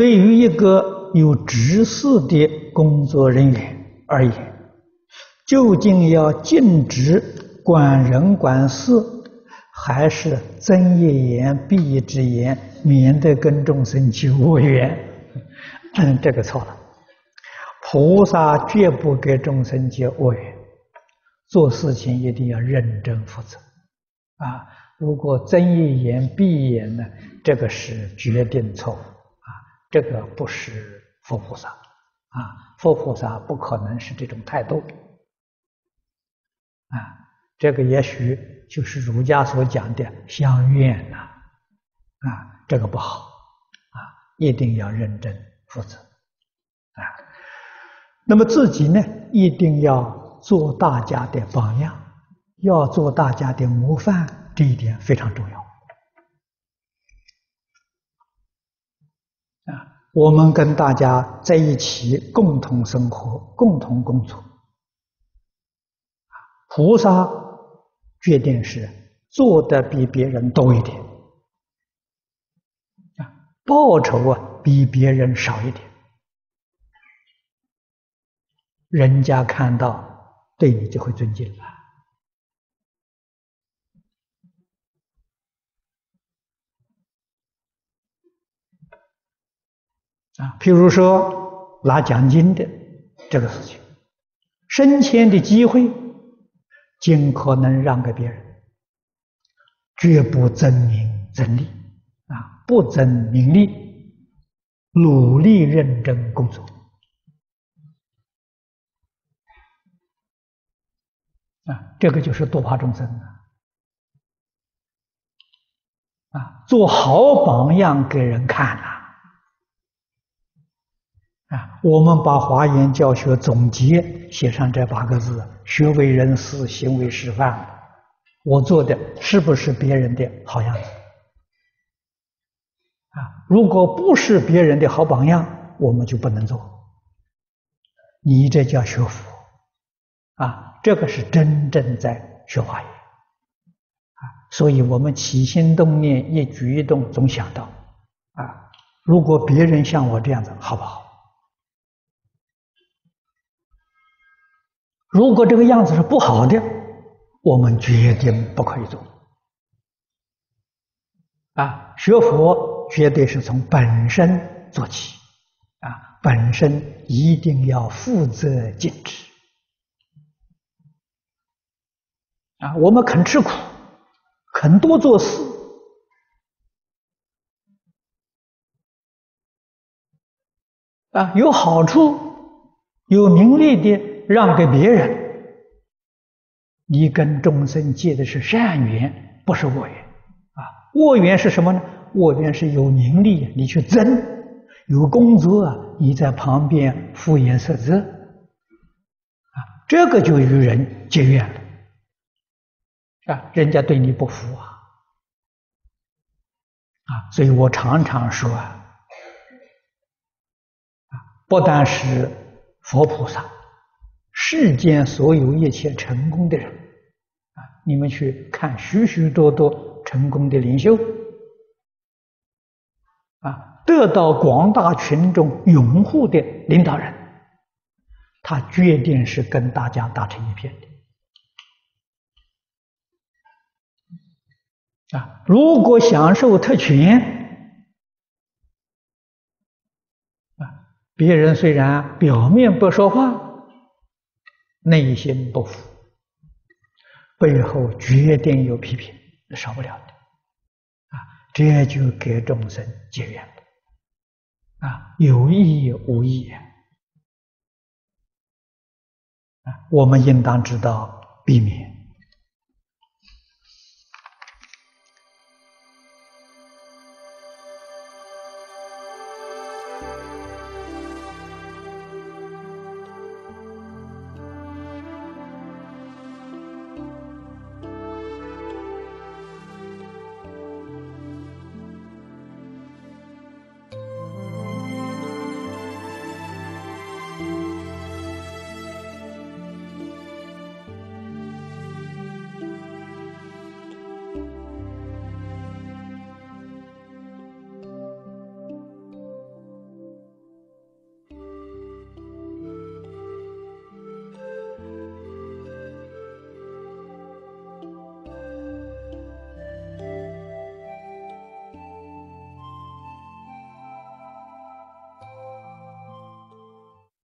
对于一个有执事的工作人员而言，究竟要尽职管人管事，还是睁一眼闭一只眼，免得跟众生结恶缘？嗯，这个错了。菩萨绝不给众生结恶缘，做事情一定要认真负责。啊，如果睁一眼闭一眼呢？这个是决定错误。这个不是佛菩萨啊，佛菩萨不可能是这种态度啊。这个也许就是儒家所讲的相怨呐啊，这个不好啊，一定要认真负责啊。那么自己呢，一定要做大家的榜样，要做大家的模范，这一点非常重要。啊我们跟大家在一起共同生活、共同工作，菩萨决定是做得比别人多一点，啊，报酬啊比别人少一点，人家看到对你就会尊敬了。啊，譬如说拿奖金的这个事情，升迁的机会，尽可能让给别人，绝不争名争利，啊，不争名利，努力认真工作，啊，这个就是度化众生啊，做好榜样给人看。啊，啊我们把华严教学总结写上这八个字：学为人师，行为示范。我做的是不是别人的好样子？啊，如果不是别人的好榜样，我们就不能做。你这叫学佛，啊，这个是真正在学华严。啊，所以我们起心动念，一举一动，总想到，啊，如果别人像我这样子，好不好？如果这个样子是不好的，我们决定不可以做。啊，学佛绝对是从本身做起，啊，本身一定要负责尽职。啊，我们肯吃苦，肯多做事，啊，有好处，有名利的。让给别人，你跟众生结的是善缘，不是恶缘啊！恶缘是什么呢？恶缘是有名利，你去争；有工作啊，你在旁边敷衍塞责啊，这个就与人结怨了啊！人家对你不服啊啊！所以我常常说，啊，不但是佛菩萨。世间所有一切成功的人，啊，你们去看许许多多成功的领袖，啊，得到广大群众拥护的领导人，他决定是跟大家打成一片的，啊，如果享受特权，啊，别人虽然表面不说话。内心不服，背后决定有批评，少不了的，啊，这就给众生结缘了，啊，有意无意啊，我们应当知道避免。